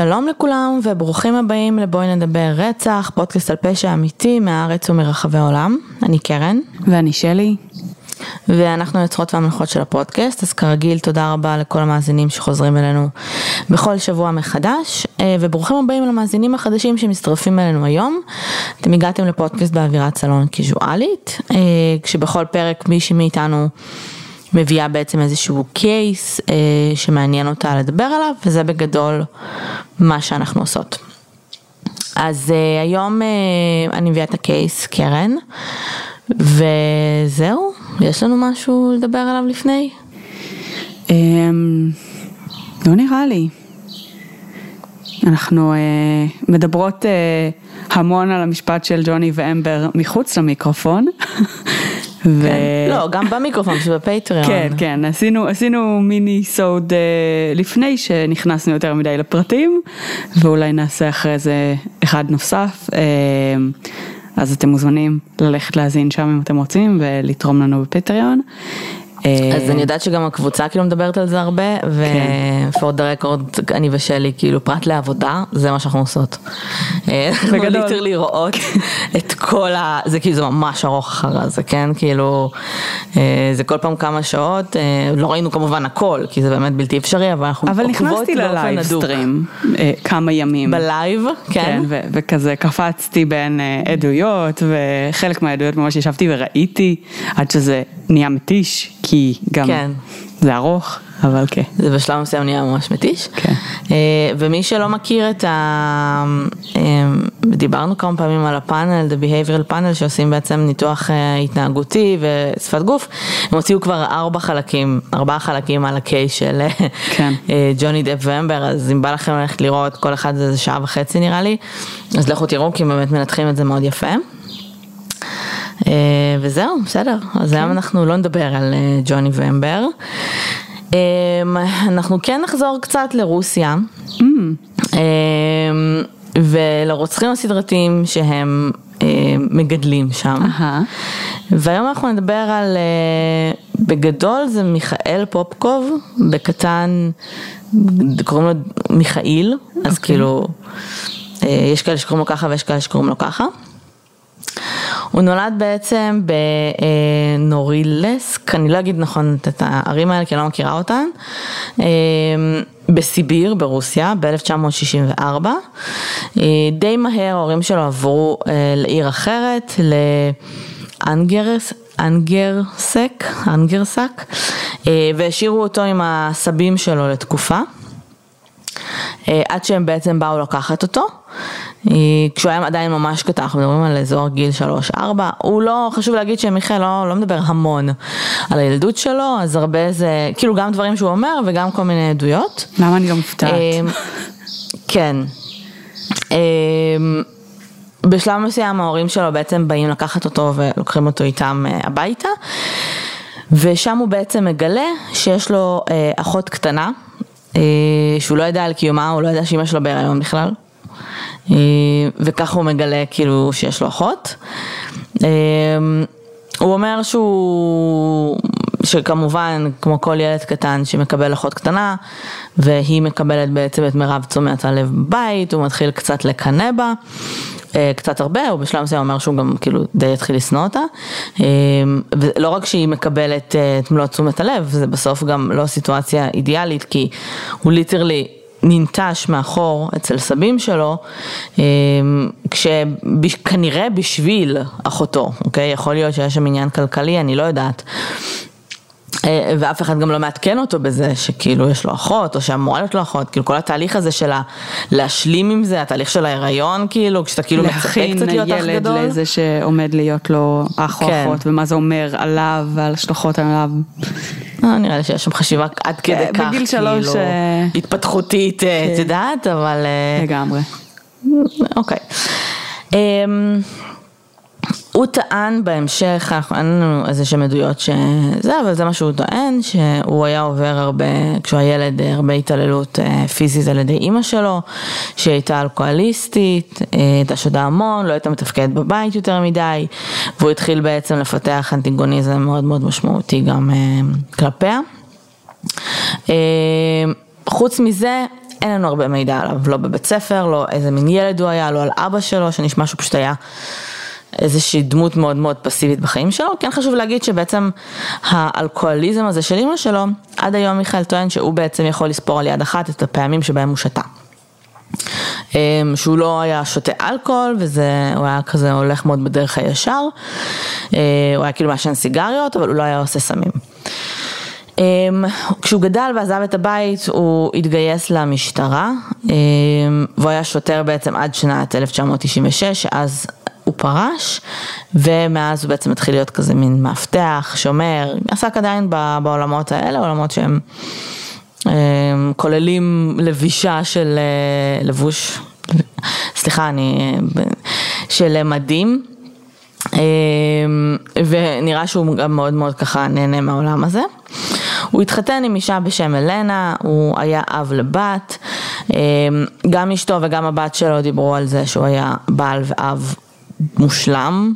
שלום לכולם וברוכים הבאים לבואי נדבר רצח, פודקאסט על פשע אמיתי מהארץ ומרחבי העולם. אני קרן. ואני שלי. ואנחנו יוצרות והמנחות של הפודקאסט, אז כרגיל תודה רבה לכל המאזינים שחוזרים אלינו בכל שבוע מחדש, אה, וברוכים הבאים למאזינים החדשים שמצטרפים אלינו היום. אתם הגעתם לפודקאסט באווירת סלון קיזואלית, אה, כשבכל פרק מישהי מאיתנו מביאה בעצם איזשהו קייס אה, שמעניין אותה לדבר עליו, וזה בגדול מה שאנחנו עושות. אז היום אני מביאה את הקייס קרן, וזהו, יש לנו משהו לדבר עליו לפני? אמ, לא נראה לי. אנחנו אה, מדברות אה, המון על המשפט של ג'וני ואמבר מחוץ למיקרופון. ו... כן. לא, גם במיקרופון שבפטריון. כן, כן, עשינו, עשינו מיני סוד אה, לפני שנכנסנו יותר מדי לפרטים, ואולי נעשה אחרי זה אחד נוסף. אה, אז אתם מוזמנים ללכת להאזין שם אם אתם רוצים ולתרום לנו בפטריון. אז אני יודעת שגם הקבוצה כאילו מדברת על זה הרבה, ו-for the record אני ושלי כאילו פרט לעבודה, זה מה שאנחנו עושות. בגדול. ליטר לראות את כל ה... זה כאילו זה ממש ארוך אחר זה, כן? כאילו, אה, זה כל פעם כמה שעות, אה, לא ראינו כמובן הכל, כי זה באמת בלתי אפשרי, אבל אנחנו עוקבות באופן הדוק. אבל נכנסתי ל live stream אה, כמה ימים. בלייב, כן. כן, וכזה קפצתי בין עדויות, וחלק מהעדויות ממש ישבתי וראיתי, עד שזה נהיה מתיש. כי גם כן. זה ארוך, אבל כן. זה בשלב מסוים נהיה ממש מתיש. כן. אה, ומי שלא מכיר את ה... אה, דיברנו כמה פעמים על הפאנל, The Behavioral Panel, שעושים בעצם ניתוח אה, התנהגותי ושפת גוף, הם הוציאו כבר ארבע חלקים, ארבעה חלקים על הקייס של כן. ג'וני דב ואמבר, אז אם בא לכם ללכת לראות, כל אחד זה שעה וחצי נראה לי, אז לכו תראו, כי הם באמת מנתחים את זה מאוד יפה. אה, וזהו, בסדר, אז היום כן. אנחנו לא נדבר על אה, ג'וני ואמבר. אה, אנחנו כן נחזור קצת לרוסיה. Mm. ולרוצחים הסדרתיים שהם מגדלים שם. והיום אנחנו נדבר על, בגדול זה מיכאל פופקוב, בקטן קוראים לו מיכאיל, אז אוקיי. כאילו, יש כאלה שקוראים לו ככה ויש כאלה שקוראים לו ככה. הוא נולד בעצם בנורילסק, אני לא אגיד נכון את הערים האלה כי אני לא מכירה אותן, אה, בסיביר ברוסיה ב-1964. אה, די מהר ההורים שלו עברו אה, לעיר אחרת, לאנגרס. אנגרסק, אנגרסק, והשאירו אותו עם הסבים שלו לתקופה, עד שהם בעצם באו לקחת אותו. אה, כשהוא היה עדיין ממש קטן, אנחנו מדברים על אזור גיל 3-4, הוא לא, חשוב להגיד שמיכאל לא, לא מדבר המון על הילדות שלו, אז הרבה זה, כאילו גם דברים שהוא אומר וגם כל מיני עדויות. למה אני גם מופתעת? אה, כן. אה, בשלב מסוים ההורים שלו בעצם באים לקחת אותו ולוקחים אותו איתם הביתה, ושם הוא בעצם מגלה שיש לו אחות קטנה, שהוא לא ידע על קיומה, הוא לא ידע שאמא שלו בהיריון בכלל. אה, וככה הוא מגלה כאילו שיש לו אחות. אה, הוא אומר שהוא, שכמובן כמו כל ילד קטן שמקבל אחות קטנה והיא מקבלת בעצם את מירב תשומת הלב בבית, הוא מתחיל קצת לקנא בה, אה, קצת הרבה, הוא בשלב מסוים אומר שהוא גם כאילו די יתחיל לשנוא אותה. ולא רק שהיא מקבלת את מלוא תשומת הלב, זה בסוף גם לא סיטואציה אידיאלית כי הוא ליטרלי ננטש מאחור אצל סבים שלו, אמ, כשכנראה בשביל אחותו, אוקיי? יכול להיות שיש שם עניין כלכלי, אני לא יודעת. אה, ואף אחד גם לא מעדכן אותו בזה שכאילו יש לו אחות או שאמורה להיות לו אחות, כאילו כל התהליך הזה של להשלים עם זה, התהליך של ההיריון כאילו, כשאתה כאילו מצפה קצת להיות אח גדול. להכין ילד לזה שעומד להיות לו אח או כן. אחות ומה זה אומר עליו ועל השלכות עליו. לא, נראה לי שיש שם חשיבה עד כדי כך, בגיל שלוש, כאילו, התפתחותית, אה, את כן. יודעת, אבל... לגמרי. אוקיי. הוא טען בהמשך, אין לנו איזה שהם עדויות שזה, אבל זה מה שהוא טוען, שהוא היה עובר הרבה, כשהוא היה ילד, הרבה התעללות אה, פיזית על ידי אימא שלו, שהיא הייתה אלכוהוליסטית, אה, הייתה שודה המון, לא הייתה מתפקדת בבית יותר מדי, והוא התחיל בעצם לפתח אנטיגוניזם מאוד מאוד משמעותי גם אה, כלפיה. חוץ מזה, אין לנו הרבה מידע עליו, לא בבית ספר, לא איזה מין ילד הוא היה, לא על אבא שלו, שנשמע שהוא פשוט היה איזושהי דמות מאוד מאוד פסיבית בחיים שלו. כן חשוב להגיד שבעצם האלכוהוליזם הזה של אימא שלו, עד היום מיכאל טוען שהוא בעצם יכול לספור על יד אחת את הפעמים שבהם הוא שתה. אמ, שהוא לא היה שותה אלכוהול וזה, הוא היה כזה הולך מאוד בדרך הישר, אה, הוא היה כאילו מעשן סיגריות אבל הוא לא היה עושה סמים. אמ, כשהוא גדל ועזב את הבית הוא התגייס למשטרה אמ, והוא היה שוטר בעצם עד שנת 1996 אז הוא פרש ומאז הוא בעצם התחיל להיות כזה מין מאבטח, שומר, עסק עדיין בעולמות האלה, עולמות שהם כוללים לבישה של אה, לבוש, סליחה אני, של מדים. ונראה שהוא גם מאוד מאוד ככה נהנה מהעולם הזה. הוא התחתן עם אישה בשם אלנה, הוא היה אב לבת, גם אשתו וגם הבת שלו דיברו על זה שהוא היה בעל ואב מושלם,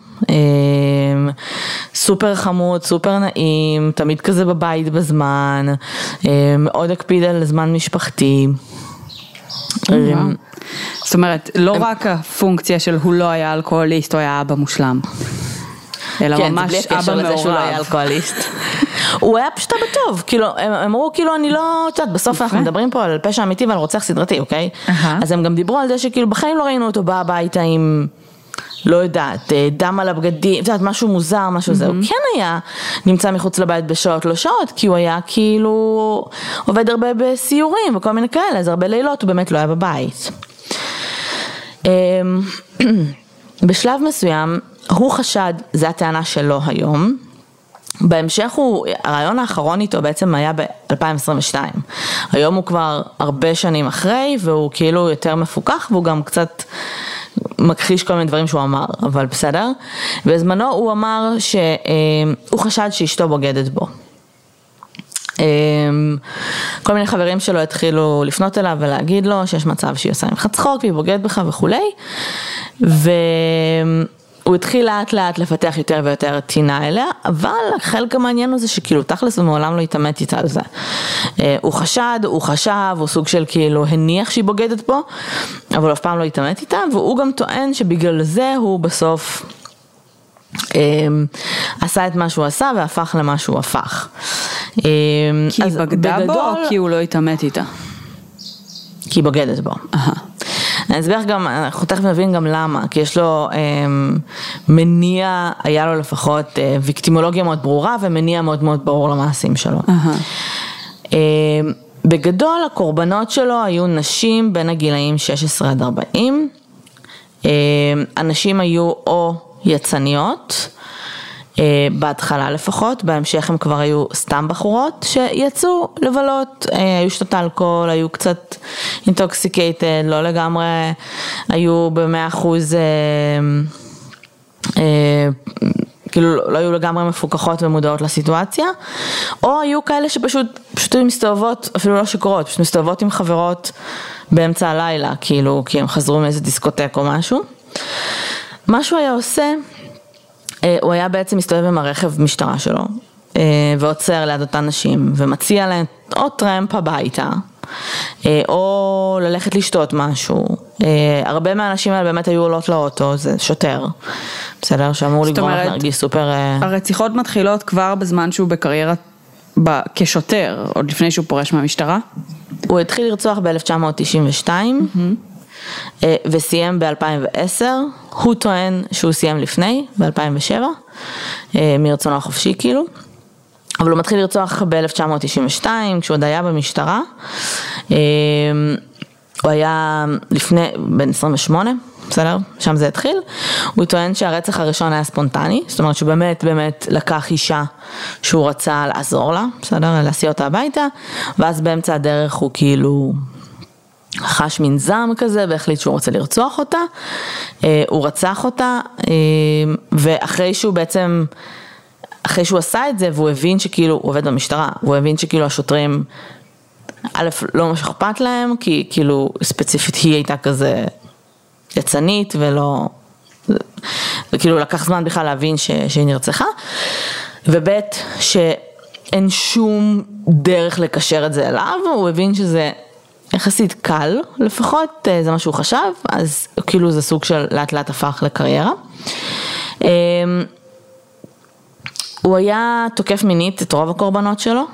סופר חמוד, סופר נעים, תמיד כזה בבית בזמן, מאוד הקפיד על זמן משפחתי. זאת אומרת, לא רק הפונקציה של הוא לא היה אלכוהוליסט, הוא היה אבא מושלם. אלא כן, ממש זה בלי אבא לזה שהוא לא היה מעורב. אלכוהוליסט. הוא היה פשוט אבא טוב, כאילו, הם אמרו כאילו אני לא, את יודעת, בסוף אנחנו מדברים פה על פשע אמיתי ועל רוצח סדרתי, אוקיי? אז הם גם דיברו על זה שכאילו בחיים לא ראינו אותו בא הביתה עם... לא יודעת, אה, דם על הבגדים, את יודעת, משהו מוזר, משהו זה, הוא כן היה נמצא מחוץ לבית בשעות לא שעות, כי הוא היה כאילו עובד הרבה בסיורים וכל מיני כאלה, אז הרבה לילות הוא באמת לא היה בבית. אמ, בשלב מסוים הוא חשד, זו הטענה שלו היום, בהמשך הוא, הרעיון האחרון איתו בעצם היה ב-2022. היום הוא כבר הרבה שנים אחרי והוא כאילו יותר מפוקח והוא גם קצת מכחיש כל מיני דברים שהוא אמר, אבל בסדר. בזמנו הוא אמר שהוא חשד שאשתו בוגדת בו. אמ, כל מיני חברים שלו התחילו לפנות אליו ולהגיד לו שיש מצב שהיא עושה ממך צחוק והיא בוגדת בך וכולי. והוא התחיל לאט לאט לפתח יותר ויותר טינה אליה, אבל החלק המעניין הוא זה שכאילו תכלס הוא מעולם לא התעמת איתה על זה. אה, הוא חשד, הוא חשב, הוא סוג של כאילו הניח שהיא בוגדת בו, אבל הוא אף פעם לא התעמת איתה, והוא גם טוען שבגלל זה הוא בסוף אמ, עשה את מה שהוא עשה והפך למה שהוא הפך. אמ, כי היא בגדה בו או בגדול- כי הוא לא התעמת איתה? כי היא בוגדת בו. אהה. אני אסביר גם, אנחנו תכף נבין גם למה, כי יש לו אמ, מניע, היה לו לפחות אה, ויקטימולוגיה מאוד ברורה ומניע מאוד מאוד ברור למעשים שלו. אמ, בגדול הקורבנות שלו היו נשים בין הגילאים 16 עד 40. אמ, הנשים היו או יצאניות, אה, בהתחלה לפחות, בהמשך הם כבר היו סתם בחורות שיצאו לבלות, אה, היו שותות אלכוהול, היו קצת intoxicated, לא לגמרי, היו במאה אחוז, אה, אה, כאילו לא- היו לגמרי מפוכחות ומודעות לסיטואציה, או היו כאלה שפשוט פשוט היו מסתובבות, אפילו לא שיכורות, פשוט מסתובבות עם חברות באמצע הלילה, כאילו, כי הם חזרו מאיזה דיסקוטק או משהו. מה שהוא היה עושה, אה, הוא היה בעצם מסתובב עם הרכב משטרה שלו, אה, ועוצר ליד אותן נשים, ומציע להן או טרמפ הביתה, אה, או ללכת לשתות משהו. אה, הרבה מהאנשים האלה באמת היו עולות לאוטו, זה שוטר, בסדר? שאמור לגרום לך להרגיש סופר... אה, הרציחות מתחילות כבר בזמן שהוא בקריירה ב- כשוטר, עוד לפני שהוא פורש מהמשטרה? הוא התחיל לרצוח ב-1992 אה, וסיים ב-2010, הוא טוען שהוא סיים לפני, ב-2007, מרצונו החופשי כאילו, אבל הוא מתחיל לרצוח ב-1992 כשהוא עוד היה במשטרה, אה, הוא היה לפני, בן 28. בסדר? שם זה התחיל. הוא טוען שהרצח הראשון היה ספונטני, זאת אומרת שהוא באמת באמת לקח אישה שהוא רצה לעזור לה, בסדר? להסיע אותה הביתה, ואז באמצע הדרך הוא כאילו חש מין זעם כזה והחליט שהוא רוצה לרצוח אותה, אה, הוא רצח אותה, אה, ואחרי שהוא בעצם, אחרי שהוא עשה את זה והוא הבין שכאילו, הוא עובד במשטרה, הוא הבין שכאילו השוטרים, א', לא ממש אכפת להם, כי כאילו ספציפית היא הייתה כזה יצנית ולא, וכאילו לקח זמן בכלל להבין ש, שהיא נרצחה, וב' שאין שום דרך לקשר את זה אליו, הוא הבין שזה יחסית קל לפחות, זה מה שהוא חשב, אז כאילו זה סוג של לאט לאט הפך לקריירה. הוא היה תוקף מינית את רוב הקורבנות שלו,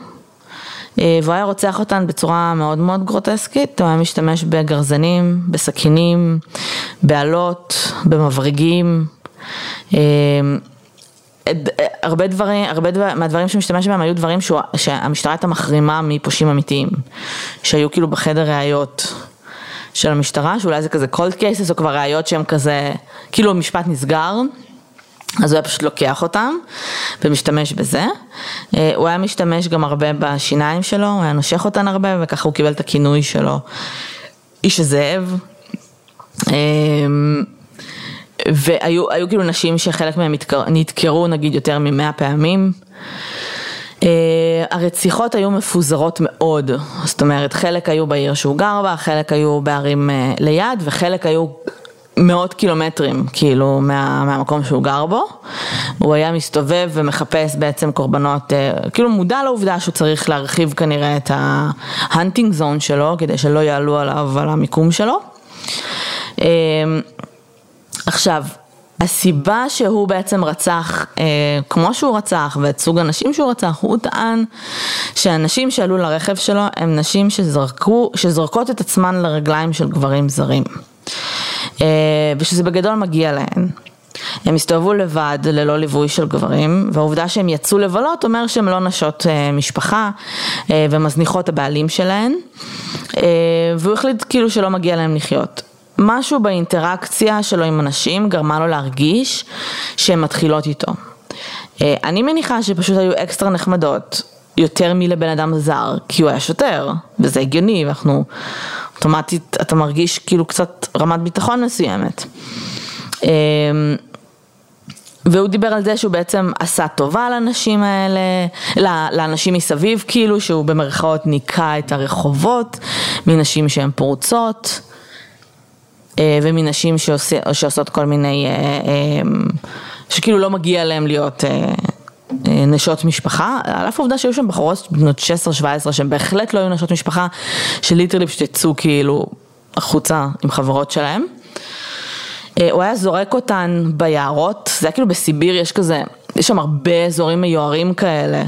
והוא היה רוצח אותן בצורה מאוד מאוד גרוטסקית, הוא היה משתמש בגרזנים, בסכינים, באלות, במברגים. הרבה דברים, הרבה דבר, מהדברים שהוא משתמש בהם היו דברים שהוא, שהמשטרה הייתה מחרימה מפושעים אמיתיים, שהיו כאילו בחדר ראיות של המשטרה, שאולי זה כזה cold cases או כבר ראיות שהם כזה, כאילו המשפט נסגר, אז הוא היה פשוט לוקח אותם ומשתמש בזה. הוא היה משתמש גם הרבה בשיניים שלו, הוא היה נושך אותן הרבה וככה הוא קיבל את הכינוי שלו, איש הזאב. והיו כאילו נשים שחלק מהם נדקרו נגיד יותר ממאה פעמים. הרציחות היו מפוזרות מאוד, זאת אומרת חלק היו בעיר שהוא גר בה, חלק היו בערים ליד וחלק היו מאות קילומטרים כאילו מה, מהמקום שהוא גר בו, הוא היה מסתובב ומחפש בעצם קורבנות, כאילו מודע לעובדה שהוא צריך להרחיב כנראה את ההנטינג זון שלו כדי שלא יעלו עליו על המיקום שלו. עכשיו, הסיבה שהוא בעצם רצח אה, כמו שהוא רצח ואת סוג הנשים שהוא רצח, הוא טען שהנשים שעלו לרכב שלו הם נשים שזרקו, שזורקות את עצמן לרגליים של גברים זרים. אה, ושזה בגדול מגיע להן. הם הסתובבו לבד ללא ליווי של גברים, והעובדה שהם יצאו לבלות אומר שהן לא נשות אה, משפחה אה, ומזניחות הבעלים שלהן, אה, והוא החליט כאילו שלא מגיע להם לחיות. משהו באינטראקציה שלו עם אנשים גרמה לו להרגיש שהן מתחילות איתו. אני מניחה שפשוט היו אקסטרה נחמדות, יותר מלבן אדם זר, כי הוא היה שוטר, וזה הגיוני, ואנחנו, אוטומטית אתה מרגיש כאילו קצת רמת ביטחון מסוימת. והוא דיבר על זה שהוא בעצם עשה טובה לנשים האלה, לאנשים מסביב כאילו, שהוא במרכאות ניקה את הרחובות מנשים שהן פרוצות. ומנשים שעושה, שעושות כל מיני, שכאילו לא מגיע להם להיות נשות משפחה, על אף העובדה שהיו שם בחורות בנות 16-17 שהן בהחלט לא היו נשות משפחה, שליטרלי פשוט יצאו כאילו החוצה עם חברות שלהם. הוא היה זורק אותן ביערות, זה היה כאילו בסיביר יש כזה, יש שם הרבה אזורים מיוערים כאלה,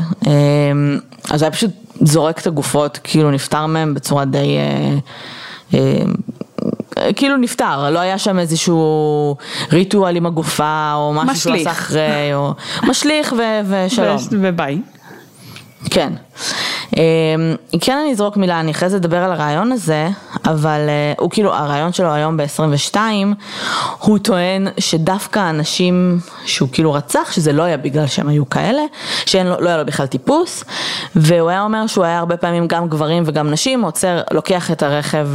אז היה פשוט זורק את הגופות, כאילו נפטר מהם בצורה די... כאילו נפטר, לא היה שם איזשהו ריטואל עם הגופה או משהו שהוא עשה אחרי, או משליך ושלום. וביי. כן. כן אני אזרוק מילה, אני אחרי זה אדבר על הרעיון הזה, אבל הוא כאילו, הרעיון שלו היום ב-22, הוא טוען שדווקא האנשים שהוא כאילו רצח, שזה לא היה בגלל שהם היו כאלה, שלא היה לו בכלל טיפוס, והוא היה אומר שהוא היה הרבה פעמים גם גברים וגם נשים, עוצר, לוקח את הרכב,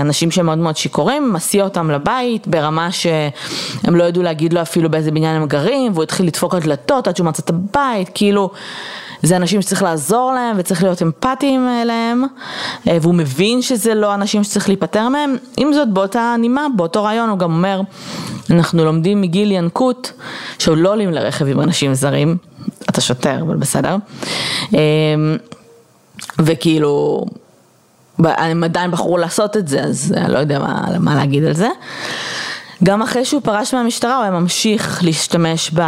אנשים שהם מאוד מאוד שיכורים, מסיע אותם לבית ברמה שהם לא ידעו להגיד לו אפילו באיזה בניין הם גרים, והוא התחיל לדפוק על דלתות עד שהוא מצא את הבית, כאילו... זה אנשים שצריך לעזור להם וצריך להיות אמפתיים אליהם והוא מבין שזה לא אנשים שצריך להיפטר מהם, עם זאת באותה נימה, באותו רעיון הוא גם אומר אנחנו לומדים מגיל ינקות שעוד לא עולים לרכב עם אנשים זרים, אתה שוטר אבל בסדר. וכאילו הם עדיין בחרו לעשות את זה אז אני לא יודע מה, מה להגיד על זה. גם אחרי שהוא פרש מהמשטרה הוא היה ממשיך להשתמש ב...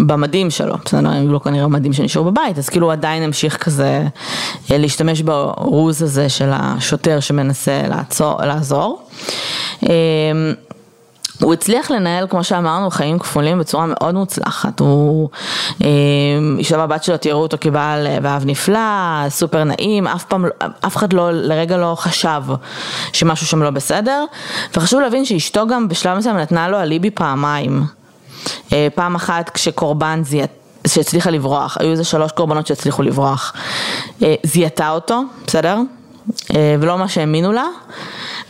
במדים שלו, בסדר, היו לו כנראה מדים שנשארו בבית, אז כאילו הוא עדיין המשיך כזה להשתמש ברוז הזה של השוטר שמנסה לעצור, לעזור. הוא הצליח לנהל, כמו שאמרנו, חיים כפולים בצורה מאוד מוצלחת. הוא, אשתו והבת שלו תראו אותו כבעל ואהב נפלא, סופר נעים, אף פעם, אף אחד לא, לרגע לא חשב שמשהו שם לא בסדר. וחשוב להבין שאשתו גם בשלב מסוים נתנה לו אליבי פעמיים. פעם אחת כשקורבן זיהה, שהצליחה לברוח, היו איזה שלוש קורבנות שהצליחו לברוח, זיהתה אותו, בסדר? ולא מה שהאמינו לה,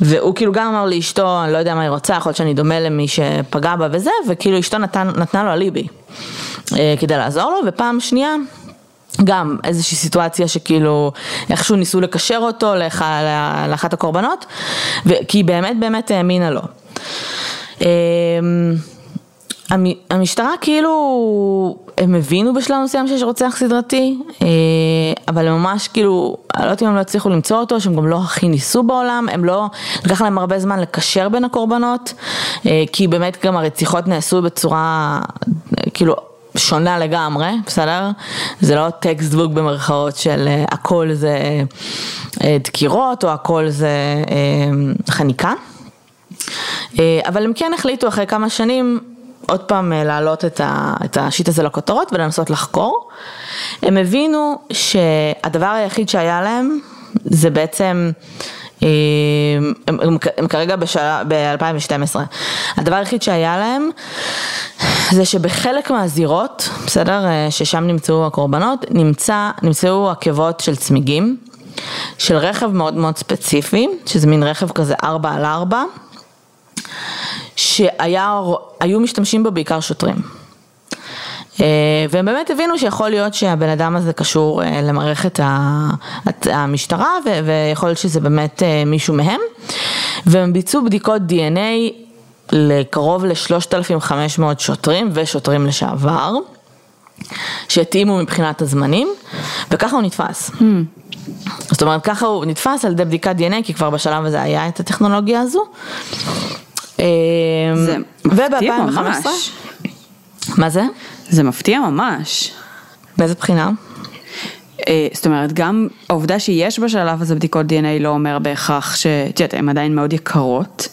והוא כאילו גם אמר לאשתו, אני לא יודע מה היא רוצה, יכול להיות שאני דומה למי שפגע בה וזה, וכאילו אשתו נתן, נתנה לו אליבי כדי לעזור לו, ופעם שנייה גם איזושהי סיטואציה שכאילו איכשהו ניסו לקשר אותו לאח, לאחת הקורבנות, כי היא באמת באמת האמינה לו. המשטרה כאילו הם הבינו בשלב מסוים שיש רוצח סדרתי, אה, אבל הם ממש כאילו, אני לא יודעת אם הם לא הצליחו למצוא אותו, שהם גם לא הכי ניסו בעולם, הם לא, לקח להם הרבה זמן לקשר בין הקורבנות, אה, כי באמת גם הרציחות נעשו בצורה, כאילו, שונה לגמרי, בסדר? זה לא textbook במרכאות של הכל זה דקירות או הכל זה חניקה. אבל הם כן החליטו אחרי כמה שנים עוד פעם אה, להעלות את, ה, את ה shit הזה לכותרות ולנסות לחקור. הם הבינו שהדבר היחיד שהיה להם זה בעצם, אה, הם, הם, הם כרגע ב-2012, הדבר היחיד שהיה להם זה שבחלק מהזירות, בסדר, אה, ששם נמצאו הקורבנות, נמצא, נמצאו עקבות של צמיגים, של רכב מאוד מאוד ספציפי, שזה מין רכב כזה 4 על 4. שהיו משתמשים בו בעיקר שוטרים. אה, והם באמת הבינו שיכול להיות שהבן אדם הזה קשור אה, למערכת המשטרה ויכול להיות שזה באמת אה, מישהו מהם והם ביצעו בדיקות DNA לקרוב ל-3,500 שוטרים ושוטרים לשעבר שהתאימו מבחינת הזמנים וככה הוא נתפס. Hmm. זאת אומרת ככה הוא נתפס על ידי בדיקת DNA כי כבר בשלב הזה היה את הטכנולוגיה הזו זה מפתיע ממש. מה זה? זה מפתיע ממש. באיזה בחינה? אה, זאת אומרת, גם העובדה שיש בשלב הזה בדיקות DNA לא אומר בהכרח ש... את יודעת, הן עדיין מאוד יקרות.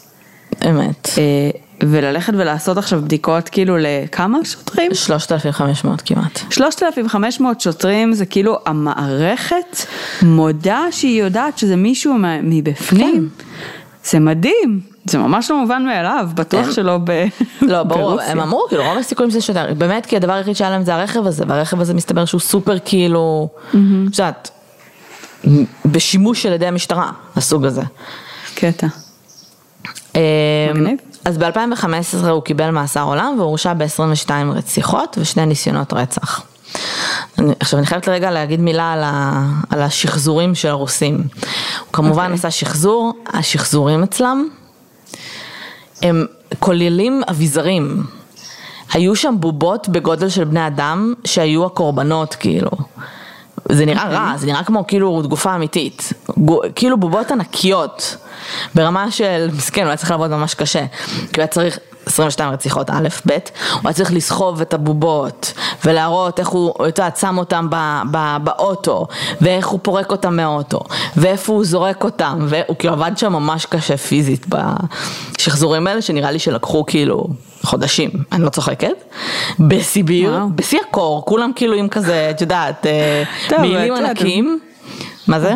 אמת. אה, וללכת ולעשות עכשיו בדיקות כאילו לכמה שוטרים? 3,500 כמעט. 3,500 שוטרים זה כאילו המערכת מודה שהיא יודעת שזה מישהו מבפנים. כן. זה מדהים. זה ממש לא מובן מאליו, בטוח הם... שלא ב... לא, ברור, הם אמרו, כאילו רוב הסיכויים שזה שוטר, באמת כי הדבר היחיד שהיה להם זה הרכב הזה, והרכב הזה מסתבר שהוא סופר כאילו, את יודעת, בשימוש על ידי המשטרה, הסוג הזה. קטע. אמ, אז ב-2015 הוא קיבל מאסר עולם והורשע ב-22 רציחות ושני ניסיונות רצח. אני, עכשיו אני חייבת לרגע להגיד מילה על, ה, על השחזורים של הרוסים. הוא כמובן okay. אוקיי. עשה שחזור, השחזורים אצלם הם כוללים אביזרים. היו שם בובות בגודל של בני אדם שהיו הקורבנות כאילו. זה נראה okay. רע, זה נראה כמו כאילו תגופה אמיתית. כאילו בובות ענקיות, ברמה של, מסכן, הוא היה צריך לעבוד ממש קשה. כי הוא היה צריך 22 רציחות א', ב', הוא היה צריך לסחוב את הבובות ולהראות איך הוא, את יודעת, שם אותם ב, ב, באוטו ואיך הוא פורק אותם מהאוטו ואיפה הוא זורק אותם והוא כאילו עבד שם ממש קשה פיזית בשחזורים האלה שנראה לי שלקחו כאילו חודשים, אני לא צוחקת, בסיביר, בשיא הקור, כולם כאילו עם כזה, את יודעת, אה, מעילים ענקים, מה זה?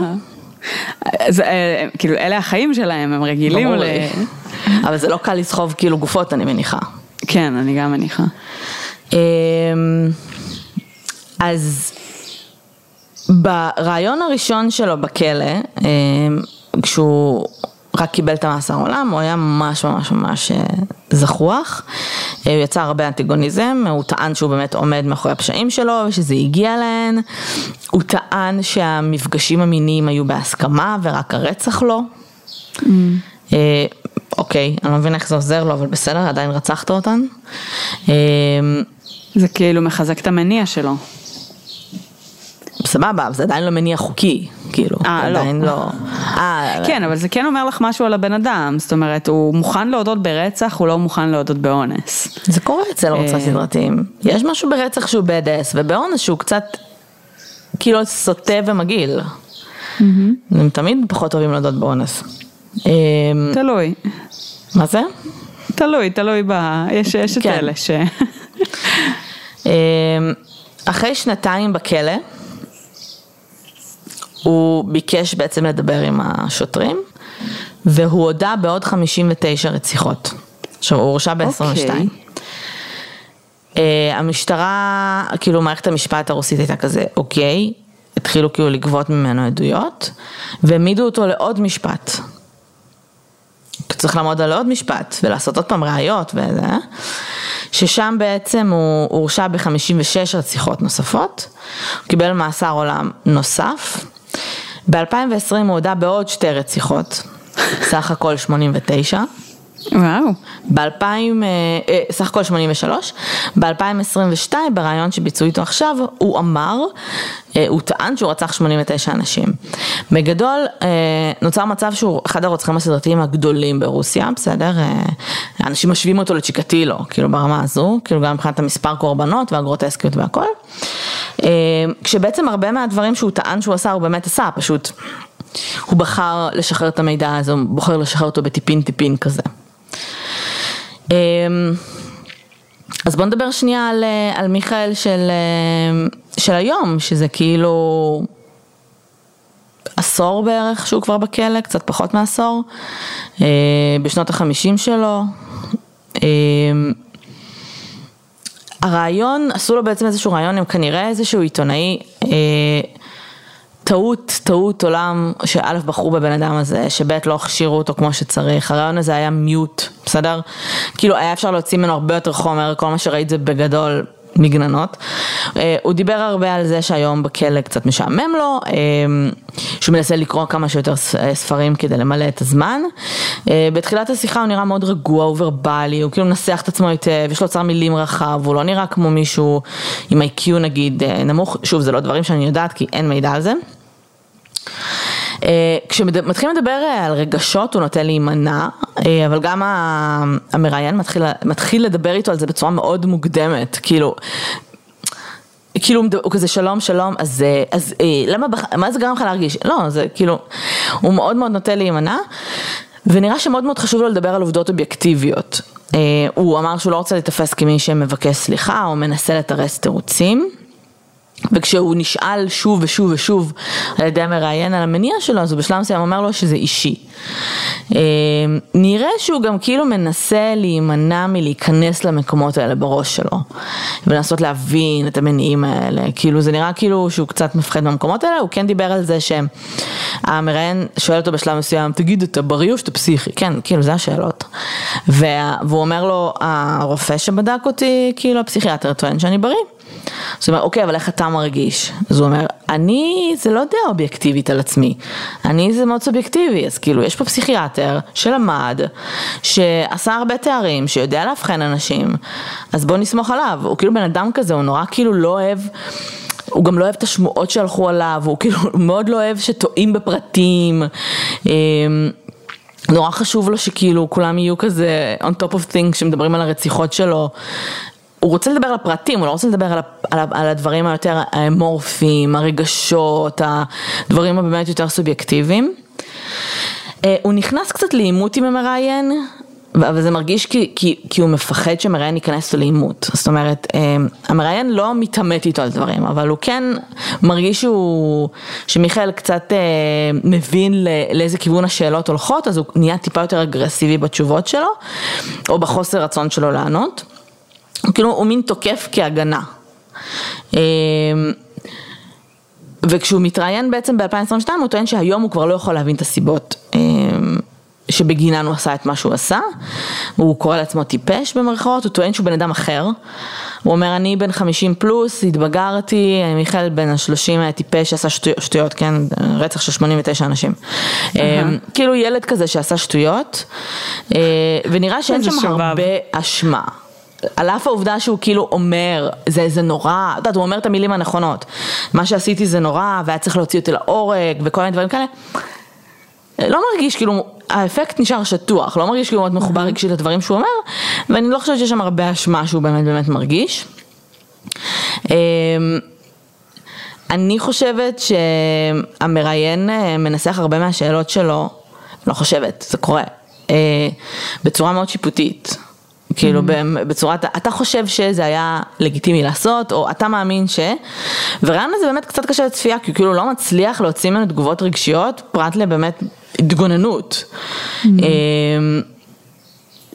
זה, אה, כאילו אלה החיים שלהם, הם רגילים ל... אבל זה לא קל לסחוב כאילו גופות אני מניחה. כן, אני גם מניחה. אמ, אז ברעיון הראשון שלו בכלא, אמ, כשהוא רק קיבל את המאסר עולם, הוא היה ממש ממש ממש אה, זחוח, אה, הוא יצר הרבה אנטיגוניזם, הוא טען שהוא באמת עומד מאחורי הפשעים שלו ושזה הגיע להן, הוא טען שהמפגשים המיניים היו בהסכמה ורק הרצח לא. Mm. אה, אוקיי, אני לא מבינה איך זה עוזר לו, אבל בסדר, עדיין רצחת אותן. זה כאילו מחזק את המניע שלו. סבבה, אבל זה עדיין לא מניע חוקי, כאילו, אה, לא. עדיין לא. אה, כן, אבל זה כן אומר לך משהו על הבן אדם, זאת אומרת, הוא מוכן להודות ברצח, הוא לא מוכן להודות באונס. זה קורה אצל רוצחים אה, סדרתיים. יש משהו ברצח שהוא badass, ובאונס שהוא קצת, כאילו, סוטה ומגעיל. הם תמיד פחות אוהבים להודות באונס. אמ, תלוי. מה זה? תלוי, תלוי ב... יש, יש את כן. אלה ש... אמ, אחרי שנתיים בכלא, הוא ביקש בעצם לדבר עם השוטרים, והוא הודה בעוד 59 רציחות. עכשיו, הוא הורשע ב-22. Okay. אוקיי. Uh, המשטרה, כאילו מערכת המשפט הרוסית הייתה כזה, אוקיי, התחילו כאילו לגבות ממנו עדויות, והעמידו אותו לעוד משפט. צריך לעמוד על עוד משפט ולעשות עוד פעם ראיות וזה, ששם בעצם הוא הורשע ב-56 רציחות נוספות, הוא קיבל מאסר עולם נוסף, ב-2020 הוא הודה בעוד שתי רציחות, סך הכל 89. וואו. ב-2000, אה, סך הכל 83, ב-2022 בריאיון שביצעו איתו עכשיו, הוא אמר, אה, הוא טען שהוא רצח 89 אנשים. בגדול, אה, נוצר מצב שהוא אחד הרוצחים הסדרתיים הגדולים ברוסיה, בסדר? אה, אנשים משווים אותו לצ'יקטילו, כאילו ברמה הזו, כאילו גם מבחינת המספר קורבנות והגרוטסקיות והכל. אה, כשבעצם הרבה מהדברים שהוא טען שהוא עשה, הוא באמת עשה, פשוט הוא בחר לשחרר את המידע הזה, הוא בוחר לשחרר אותו בטיפין טיפין כזה. אמ, אז בוא נדבר שנייה על, אה, על מיכאל של, אה, של היום, שזה כאילו עשור בערך שהוא כבר בכלא, קצת פחות מעשור, אה, בשנות החמישים שלו. אמ, הרעיון, עשו לו בעצם איזשהו רעיון עם כנראה איזשהו עיתונאי, טעות, טעות עולם, שא' בחרו בבן אדם הזה, שב' לא הכשירו אותו כמו שצריך, הרעיון הזה היה מיוט, בסדר? כאילו היה אפשר להוציא ממנו הרבה יותר חומר, כל מה שראית זה בגדול מגננות. אה, הוא דיבר הרבה על זה שהיום בכלא קצת משעמם לו, אה, שהוא מנסה לקרוא כמה שיותר אה, ספרים כדי למלא את הזמן. בתחילת השיחה הוא נראה מאוד רגוע, הוא ורבלי, הוא כאילו מנסח את עצמו היטב, יש לו אוצר מילים רחב, הוא לא נראה כמו מישהו עם איי-קיו נגיד נמוך, שוב זה לא דברים שאני יודעת כי אין מידע על זה. אה, כשמתחילים לדבר אה, על רגשות הוא נוטה להימנע, אה, אבל גם המראיין מתחיל, מתחיל לדבר איתו על זה בצורה מאוד מוקדמת, כאילו, כאילו הוא כזה שלום שלום, אז, אז למה, מה זה גרם לך להרגיש? לא, זה כאילו, הוא מאוד מאוד נוטה להימנע, ונראה שמאוד מאוד חשוב לו לדבר על עובדות אובייקטיביות. הוא אמר שהוא לא רוצה להתאפס כמי שמבקש סליחה או מנסה לתרס תירוצים. וכשהוא נשאל שוב ושוב ושוב על ידי המראיין על המניע שלו, אז הוא בשלב מסוים אומר לו שזה אישי. אה, נראה שהוא גם כאילו מנסה להימנע מלהיכנס למקומות האלה בראש שלו, ולנסות להבין את המניעים האלה, כאילו זה נראה כאילו שהוא קצת מפחד מהמקומות האלה, הוא כן דיבר על זה שהמראיין שואל אותו בשלב מסוים, תגיד אתה בריא או שאתה פסיכי? כן, כאילו זה השאלות. והוא אומר לו, הרופא שבדק אותי, כאילו הפסיכיאטר טוען שאני בריא. אז הוא אומר, אוקיי, אבל איך אתה מרגיש? אז הוא אומר, אני, זה לא דעה אובייקטיבית על עצמי, אני זה מאוד סובייקטיבי, אז כאילו, יש פה פסיכיאטר שלמד, שעשה הרבה תארים, שיודע לאבחן אנשים, אז בוא נסמוך עליו, הוא כאילו בן אדם כזה, הוא נורא כאילו לא אוהב... הוא גם לא אוהב את השמועות שהלכו עליו, הוא כאילו מאוד לא אוהב שטועים בפרטים. אמ, נורא חשוב לו שכאילו כולם יהיו כזה on top of things שמדברים על הרציחות שלו הוא רוצה לדבר על הפרטים, הוא לא רוצה לדבר על, על, על הדברים היותר האמורפיים, הרגשות, הדברים הבאמת יותר סובייקטיביים. אה, הוא נכנס קצת לעימות עם המראיין, אבל זה מרגיש כי, כי, כי הוא מפחד שהמראיין ייכנס לו לעימות. זאת אומרת, אה, המראיין לא מתעמת איתו על דברים, אבל הוא כן מרגיש שהוא, שמיכאל קצת אה, מבין לאיזה כיוון השאלות הולכות, אז הוא נהיה טיפה יותר אגרסיבי בתשובות שלו, או בחוסר רצון שלו לענות. כאילו הוא מין תוקף כהגנה. אמ, וכשהוא מתראיין בעצם ב-2022 הוא טוען שהיום הוא כבר לא יכול להבין את הסיבות אמ, שבגינן הוא עשה את מה שהוא עשה, הוא קורא לעצמו טיפש במרכאות, הוא טוען שהוא בן אדם אחר, הוא אומר אני בן 50 פלוס, התבגרתי, מיכאל בן ה-30 טיפש, עשה שטויות, שטויות, כן, רצח של 89 אנשים, uh-huh. כאילו ילד כזה שעשה שטויות, אה, ונראה שאין שם הרבה אשמה. על אף העובדה שהוא כאילו אומר, זה, זה נורא, את יודעת, הוא אומר את המילים הנכונות, מה שעשיתי זה נורא, והיה צריך להוציא אותי להורג, וכל מיני דברים כאלה. לא מרגיש כאילו, האפקט נשאר שטוח, לא מרגיש כאילו מאוד מחובר רגשית לדברים שהוא אומר, ואני לא חושבת שיש שם הרבה אשמה שהוא באמת באמת מרגיש. אמ, אני חושבת שהמראיין אה, מנסח הרבה מהשאלות שלו, לא חושבת, זה קורה, אה, בצורה מאוד שיפוטית. כאילו mm-hmm. בצורת, אתה חושב שזה היה לגיטימי לעשות, או אתה מאמין ש... ורעיון הזה באמת קצת קשה לצפייה, כי הוא כאילו לא מצליח להוציא ממנו תגובות רגשיות, פרט לבאמת התגוננות. Mm-hmm. אמ,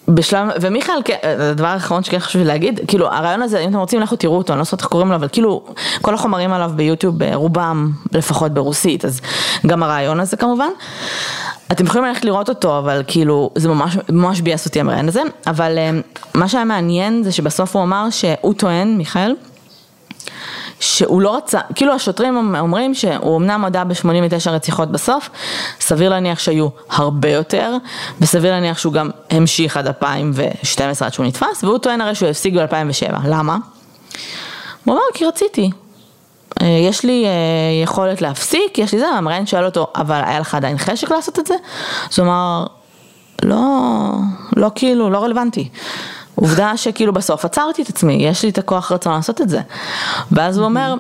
בשלב, ומיכאל, כן, הדבר האחרון שכן חשוב לי להגיד, כאילו הרעיון הזה, אם אתם רוצים לכו תראו אותו, אני לא יודעת איך קוראים לו, אבל כאילו כל החומרים עליו ביוטיוב, רובם לפחות ברוסית, אז גם הרעיון הזה כמובן. אתם יכולים ללכת לראות אותו, אבל כאילו, זה ממש, ממש ביאס אותי המראיין הזה, אבל אה, מה שהיה מעניין זה שבסוף הוא אמר שהוא טוען, מיכאל, שהוא לא רצה, כאילו השוטרים אומרים שהוא אמנם הודה ב-89 רציחות בסוף, סביר להניח שהיו הרבה יותר, וסביר להניח שהוא גם המשיך עד 2012 עד שהוא נתפס, והוא טוען הרי שהוא הפסיק ב-2007, למה? הוא אמר כי רציתי, יש לי אה, יכולת להפסיק, יש לי זה, והמראיין שואל אותו, אבל היה לך עדיין חשק לעשות את זה? אז הוא אמר, לא, לא כאילו, לא רלוונטי. עובדה שכאילו בסוף עצרתי את עצמי, יש לי את הכוח רצון לעשות את זה. ואז הוא אומר,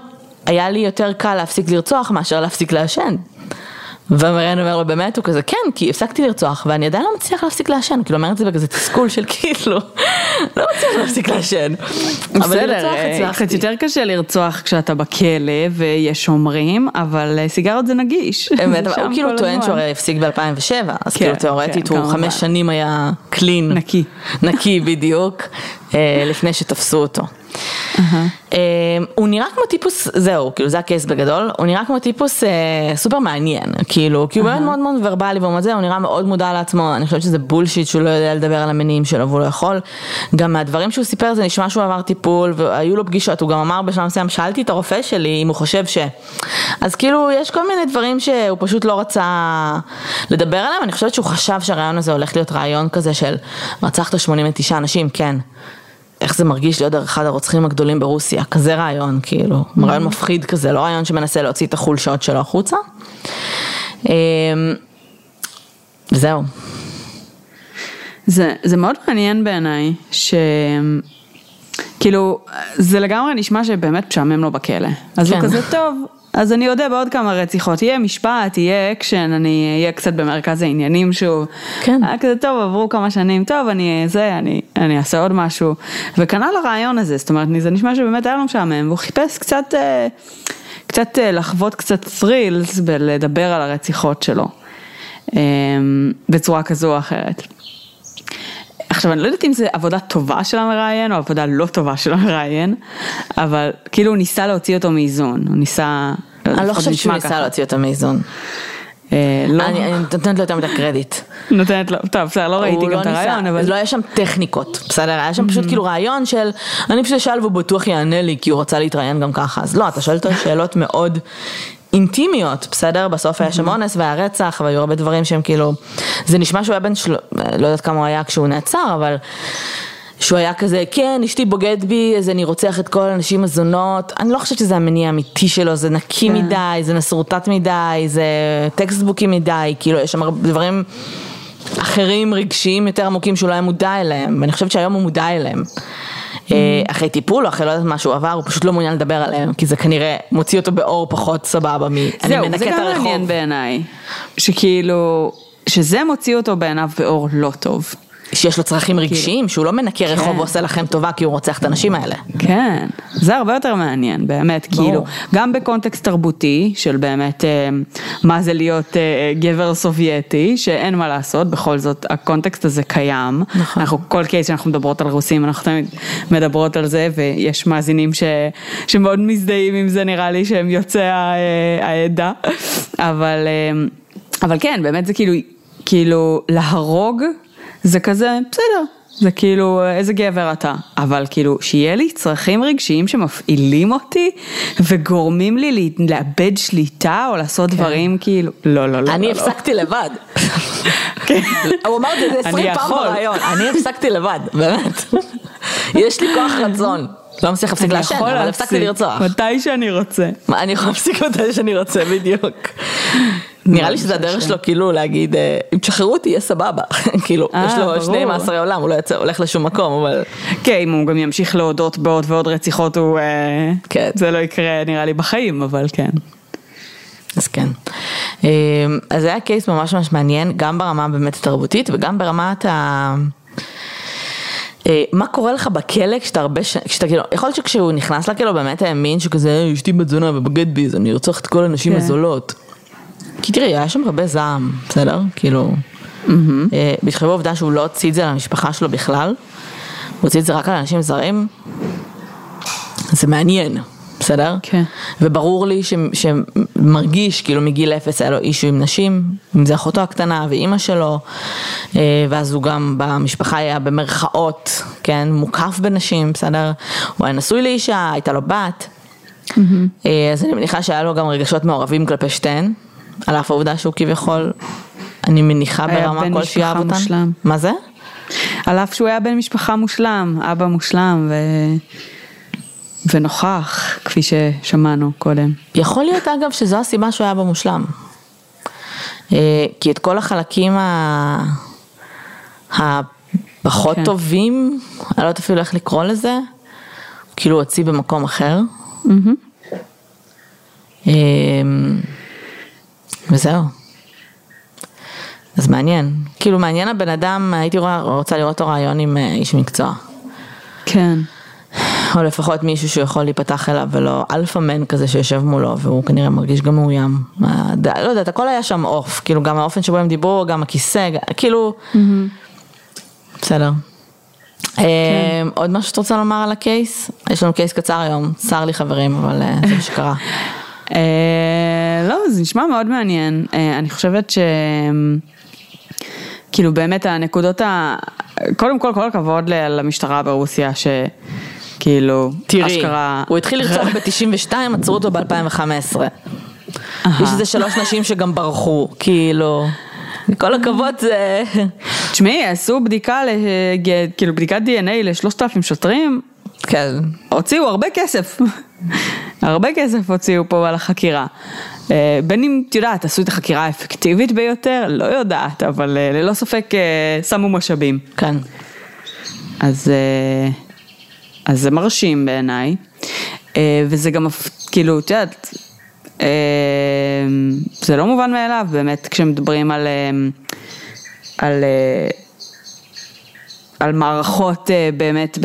היה לי יותר קל להפסיק לרצוח מאשר להפסיק לעשן. והמראיין אומר לו באמת, הוא כזה כן, כי הפסקתי לרצוח ואני עדיין לא מצליח להפסיק לעשן, כאילו אומר את זה בכזה תסכול של כאילו, לא מצליח להפסיק לעשן. בסדר, אה, קצת יותר קשה לרצוח כשאתה בכלא ויש שומרים, אבל אה, סיגרות זה נגיש. אמת, אבל הוא כאילו טוען שהוא הרי הפסיק ב-2007, אז כן, כאילו תאורטית כן, הוא. חמש שנים היה קלין. נקי. נקי בדיוק, אה, לפני שתפסו אותו. אה, הוא נראה כמו טיפוס, זהו, כאילו זה הקייס בגדול, הוא נראה כמו טיפוס אה, סופר מעניין, כאילו, כי הוא באמת מאוד מאוד ורבלי והוא זה, הוא נראה מאוד מודע לעצמו, אני חושבת שזה בולשיט שהוא לא יודע לדבר על המניעים שלו והוא לא יכול. גם מהדברים שהוא סיפר זה נשמע שהוא עבר טיפול והיו לו פגישות, הוא גם אמר בשלב מסוים, שאלתי את הרופא שלי אם הוא חושב ש... אז כאילו יש כל מיני דברים שהוא פשוט לא רצה לדבר עליהם, אני חושבת שהוא חשב שהרעיון הזה הולך להיות רעיון כזה של רצחת 89 אנשים, כן. איך זה מרגיש להיות אחד הרוצחים הגדולים ברוסיה, כזה רעיון, כאילו, רעיון מפחיד כזה, לא רעיון שמנסה להוציא את החולשות שלו החוצה. אמ, זהו. זה, זה מאוד מעניין בעיניי, ש... כאילו, זה לגמרי נשמע שבאמת משעמם לו בכלא. אז כן. הוא כזה טוב, אז אני אודה בעוד כמה רציחות, יהיה משפט, יהיה אקשן, אני אהיה קצת במרכז העניינים שוב. כן. היה כזה טוב, עברו כמה שנים, טוב, אני זה, אני, אני אעשה עוד משהו. וכנ"ל הריאיון הזה, זאת אומרת, זה נשמע שבאמת היה לו משעמם, והוא חיפש קצת, אה, קצת אה, לחוות קצת thrills בלדבר על הרציחות שלו. אה, בצורה כזו או אחרת. עכשיו אני לא יודעת אם זה עבודה טובה של המראיין או עבודה לא טובה של המראיין, אבל כאילו הוא ניסה להוציא אותו מאיזון, הוא ניסה... אני לא חושבת שהוא ניסה. להוציא אותה מאיזון. אה, לא, אני נותנת לו יותר מדי קרדיט. נותנת לו, טוב בסדר, לא ראיתי גם לא את הרעיון, אבל... לא היה שם טכניקות, בסדר? היה שם פשוט כאילו רעיון של, אני פשוט אשאל והוא בטוח יענה לי כי הוא רצה להתראיין גם ככה, אז לא, אתה שואל אותו שאלות מאוד אינטימיות, בסדר? בסוף היה שם אונס והיה רצח והיו הרבה דברים שהם כאילו, זה נשמע שהוא היה בן. לא יודעת כמה הוא היה כשהוא נעצר, אבל... שהוא היה כזה, כן, אשתי בוגד בי, אז אני רוצח את כל הנשים הזונות. אני לא חושבת שזה המניע האמיתי שלו, זה נקי כן. מדי, זה מסורטט מדי, זה טקסטבוקי מדי, כאילו, יש שם הרבה דברים אחרים, רגשיים יותר עמוקים שהוא לא היה מודע אליהם, ואני חושבת שהיום הוא מודע אליהם. אה, אחרי טיפול או אחרי לא יודעת מה שהוא עבר, הוא פשוט לא מעוניין לדבר עליהם, כי זה כנראה מוציא אותו באור פחות סבבה מ... אני זהו, מנקה זה את גם מעניין הרחוב. בעיניי, שכאילו, שזה מוציא אותו בעיניו באור לא טוב. שיש לו צרכים רגשיים, שהוא לא מנקה רחוב כן. ועושה לכם טובה כי הוא רוצח את הנשים האלה. כן, זה הרבה יותר מעניין, באמת, ברור. כאילו, גם בקונטקסט תרבותי, של באמת אה, מה זה להיות אה, גבר סובייטי, שאין מה לעשות, בכל זאת הקונטקסט הזה קיים. נכון. אנחנו, כל קייס שאנחנו מדברות על רוסים, אנחנו תמיד מדברות על זה, ויש מאזינים ש, שמאוד מזדהים עם זה, נראה לי, שהם יוצאי אה, העדה, אבל, אה, אבל כן, באמת זה כאילו, כאילו, להרוג, זה כזה, בסדר. זה כאילו, איזה גבר אתה. אבל כאילו, שיהיה לי צרכים רגשיים שמפעילים אותי וגורמים לי לאבד שליטה או לעשות דברים כאילו, לא, לא, לא. אני לא, לא. הפסקתי לבד. הוא אמר את זה 20 אני פעם. בריאיון, אני הפסקתי לבד, באמת. יש לי כוח רצון. לא מצליח להפסיק לעשן, אבל הפסקתי לרצוח. מתי שאני רוצה. אני יכולה להפסיק מתי שאני רוצה, בדיוק. נראה לי שזה הדרך שלו כאילו להגיד, אה, אם תשחררו אותי יהיה סבבה. כאילו, אה, יש לו. שני מאסרי עולם, הוא לא יצא- הולך לשום מקום, אבל... כן, אם הוא גם ימשיך להודות בעוד ועוד רציחות, הוא... אה, כן. זה לא יקרה נראה לי בחיים, אבל כן. אז כן. אז זה היה קייס ממש ממש מעניין, גם ברמה באמת התרבותית וגם ברמת ה... מה קורה לך בכלא כשאתה הרבה ש... כשאתה כאילו, יכול להיות שכשהוא נכנס לכלא באמת האמין שכזה, "אה, אשתי בת זונה ובגד בי, אז אני ארצוח את כל הנשים כן. הזולות. כי תראי, היה שם הרבה זעם, בסדר? כאילו, אה, בהתחשב בעובדה שהוא לא הוציא את זה למשפחה שלו בכלל, הוא הוציא את זה רק על אנשים זרים, זה מעניין, בסדר? כן. וברור לי ש, שמרגיש כאילו מגיל אפס היה לו אישו עם נשים, אם זה אחותו הקטנה ואימא שלו, אה, ואז הוא גם במשפחה היה במרכאות, כן, מוקף בנשים, בסדר? הוא היה נשוי לאישה, הייתה לו בת, אה, אז אני מניחה שהיה לו גם רגשות מעורבים כלפי שתיהן, על אף העובדה שהוא כביכול, אני מניחה ברמה כלשהי אהב אותן. מושלם. מה זה? על אף שהוא היה בן משפחה מושלם, אבא מושלם ו... ונוכח, כפי ששמענו קודם. יכול להיות אגב שזו הסיבה שהוא היה במושלם. אה, כי את כל החלקים ה... הפחות כן. טובים, אני לא יודעת אפילו איך לקרוא לזה, כאילו הוציא במקום אחר. אה, וזהו. אז מעניין, כאילו מעניין הבן אדם, הייתי רוצה לראות אותו ריאיון עם אה, איש מקצוע. כן. או לפחות מישהו שיכול להיפתח אליו ולא alpha man כזה שיושב מולו והוא כנראה מרגיש גם מאוים. לא יודעת, הכל היה שם off, כאילו גם האופן שבו הם דיברו, גם הכיסא, כאילו, בסדר. אה, עוד משהו שאת רוצה לומר על הקייס? יש לנו קייס קצר היום, צר לי חברים, אבל אה, זה מה שקרה. אה, לא, זה נשמע מאוד מעניין. אה, אני חושבת ש... כאילו באמת הנקודות ה... קודם כל, כל הכבוד למשטרה ברוסיה, שכאילו, תראי, אשכרה... הוא התחיל לרצוח ב-92, עצרו אותו ב-2015. אהה. יש איזה שלוש נשים שגם ברחו, כאילו, כל הכבוד זה... תשמעי, עשו בדיקה, כאילו בדיקת DNA לשלושת אלפים שוטרים, כן. הוציאו הרבה כסף. הרבה כסף הוציאו פה על החקירה. אה, בין אם, את יודעת, עשו את החקירה האפקטיבית ביותר, לא יודעת, אבל אה, ללא ספק אה, שמו משאבים. כן. אז, אז זה מרשים בעיניי, וזה גם, כאילו, את יודעת, זה לא מובן מאליו באמת כשמדברים על, על, על מערכות באמת,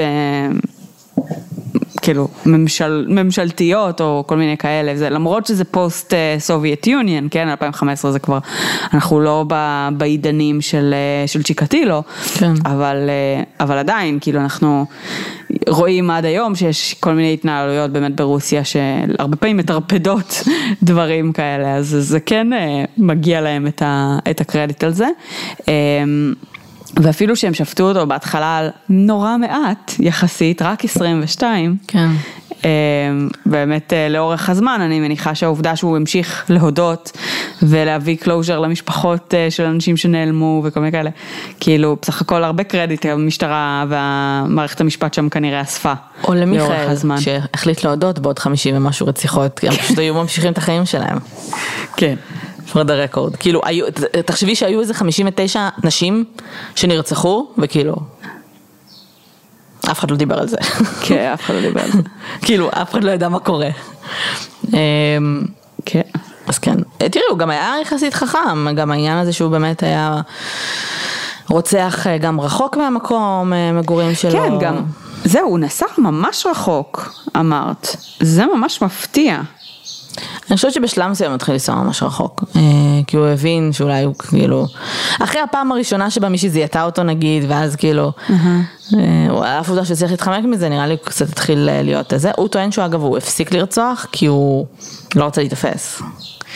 כאילו, ממשל, ממשלתיות או כל מיני כאלה, זה, למרות שזה post Soviet Union, כן, 2015 זה כבר, אנחנו לא ב- בעידנים של, אה, של צ'יקטילו, כן. אבל, אה, אבל עדיין, כאילו אנחנו רואים עד היום שיש כל מיני התנהלויות באמת ברוסיה שהרבה פעמים מטרפדות דברים כאלה, אז זה כן אה, מגיע להם את, ה, את הקרדיט על זה. ואפילו שהם שפטו אותו בהתחלה על נורא מעט יחסית, רק 22, כן. אה, באמת אה, לאורך הזמן אני מניחה שהעובדה שהוא המשיך להודות ולהביא closure למשפחות אה, של אנשים שנעלמו וכל מיני כאלה, כאילו בסך הכל הרבה קרדיט המשטרה והמערכת המשפט שם כנראה אספה או למיכאל. שהחליט להודות בעוד 50 ומשהו רציחות, כי הם פשוט היו ממשיכים את החיים שלהם. כן. For the record. כאילו, היו, תחשבי שהיו איזה 59 נשים שנרצחו, וכאילו, אף אחד לא דיבר על זה. כן, אף אחד לא דיבר על זה. כאילו, אף אחד לא ידע מה קורה. אמ, כן. אז כן, אה, תראי, הוא גם היה יחסית חכם, גם העניין הזה שהוא באמת היה רוצח אה, גם רחוק מהמקום אה, מגורים שלו. כן, גם, זהו, הוא נסע ממש רחוק, אמרת. זה ממש מפתיע. אני חושבת שבשלב מסוים הוא התחיל לנסוע ממש רחוק, אה, כי הוא הבין שאולי הוא כאילו, אחרי הפעם הראשונה שבה מישהי זיהתה אותו נגיד, ואז כאילו, אה, הוא על אף עובדה שהוא צריך להתחמק מזה, נראה לי הוא קצת התחיל אה, להיות זה. הוא טוען שהוא אגב, הוא הפסיק לרצוח, כי הוא לא רוצה להיתפס.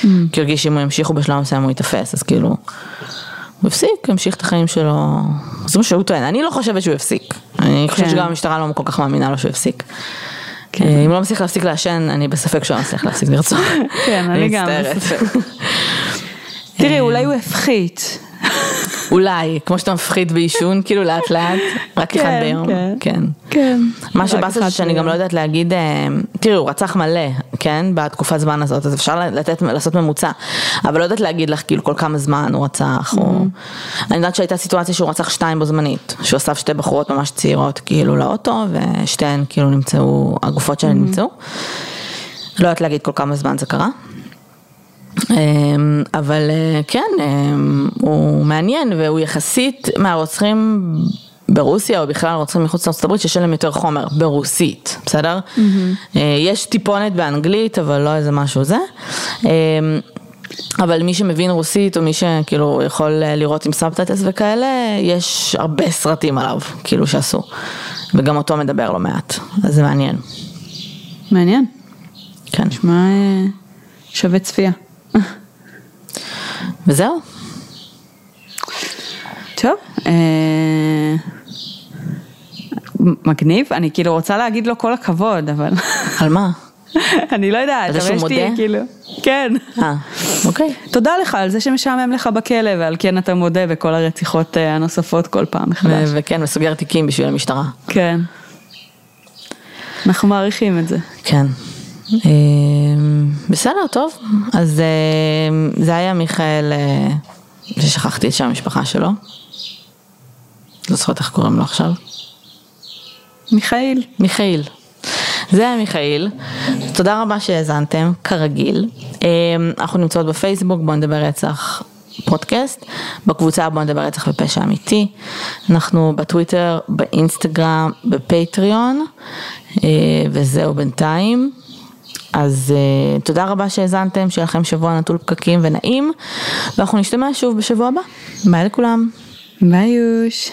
כי הוא הרגיש שאם הוא ימשיך הוא בשלב מסוים הוא ייתפס, אז כאילו, הוא הפסיק, המשיך את החיים שלו, זה מה שהוא טוען, אני לא חושבת שהוא הפסיק, אני חושבת כן. שגם המשטרה לא כל כך מאמינה לו שהוא הפסיק. אה, אם לא מצליח להפסיק לעשן, אני בספק שהוא מצליח להפסיק לרצוח. כן, אני גם. תראי, אולי הוא הפחית. אולי, כמו שאתה מפחית בעישון, כאילו לאט לאט, רק אחד כן, ביום, כן. כן. כן. מה שבאסה אחד זה שאני גם. לא יודעת להגיד, אה, תראי הוא רצח מלא, כן, בתקופת זמן הזאת, אז אפשר לתת, לעשות ממוצע, אבל לא יודעת להגיד לך כאילו כל כמה זמן הוא רצח, או... אני יודעת שהייתה סיטואציה שהוא רצח שתיים בו זמנית, שהוא אסף שתי בחורות ממש צעירות כאילו לאוטו, ושתיהן כאילו נמצאו, הגופות שלהן נמצאו. לא יודעת להגיד כל כמה זמן זה קרה. אמ, אבל אה, כן, אמ, הוא מעניין והוא יחסית מהרוצחים ברוסיה או בכלל רוצחים מחוץ לארצות הברית שיש להם יותר חומר ברוסית, בסדר? אה, יש טיפונת באנגלית אבל לא איזה משהו זה. אמ, אבל מי שמבין רוסית או מי שכאילו יכול לראות עם סאבטטס וכאלה, יש הרבה סרטים עליו, כאילו שעשו. וגם אותו מדבר לא מעט, אז זה מעניין. מעניין. כן. נשמע אה, שווה צפייה. וזהו. טוב, אה, מגניב, אני כאילו רוצה להגיד לו כל הכבוד, אבל על מה? אני לא יודעת, אבל יש לי? כאילו, כן. אה, אוקיי. תודה לך על זה שמשעמם לך בכלא ועל כן אתה מודה בכל הרציחות אה, הנוספות כל פעם מחדש. וכן, וסוגר תיקים בשביל המשטרה. כן. אנחנו מעריכים את זה. כן. אמ, בסדר, טוב. אז אמ, זה היה מיכאל, אה, ששכחתי את שם המשפחה שלו. לא זוכרת איך קוראים לו עכשיו. מיכאל. מיכאיל. זה היה מיכאיל, תודה רבה שהאזנתם, כרגיל. אנחנו נמצאות בפייסבוק, בוא נדבר רצח פודקאסט, בקבוצה בוא נדבר רצח ופשע אמיתי, אנחנו בטוויטר, באינסטגרם, בפטריון, אה, וזהו בינתיים. אז uh, תודה רבה שהאזנתם, שיהיה לכם שבוע נטול פקקים ונעים, ואנחנו נשתמע שוב בשבוע הבא. ביי לכולם. ביי יוש.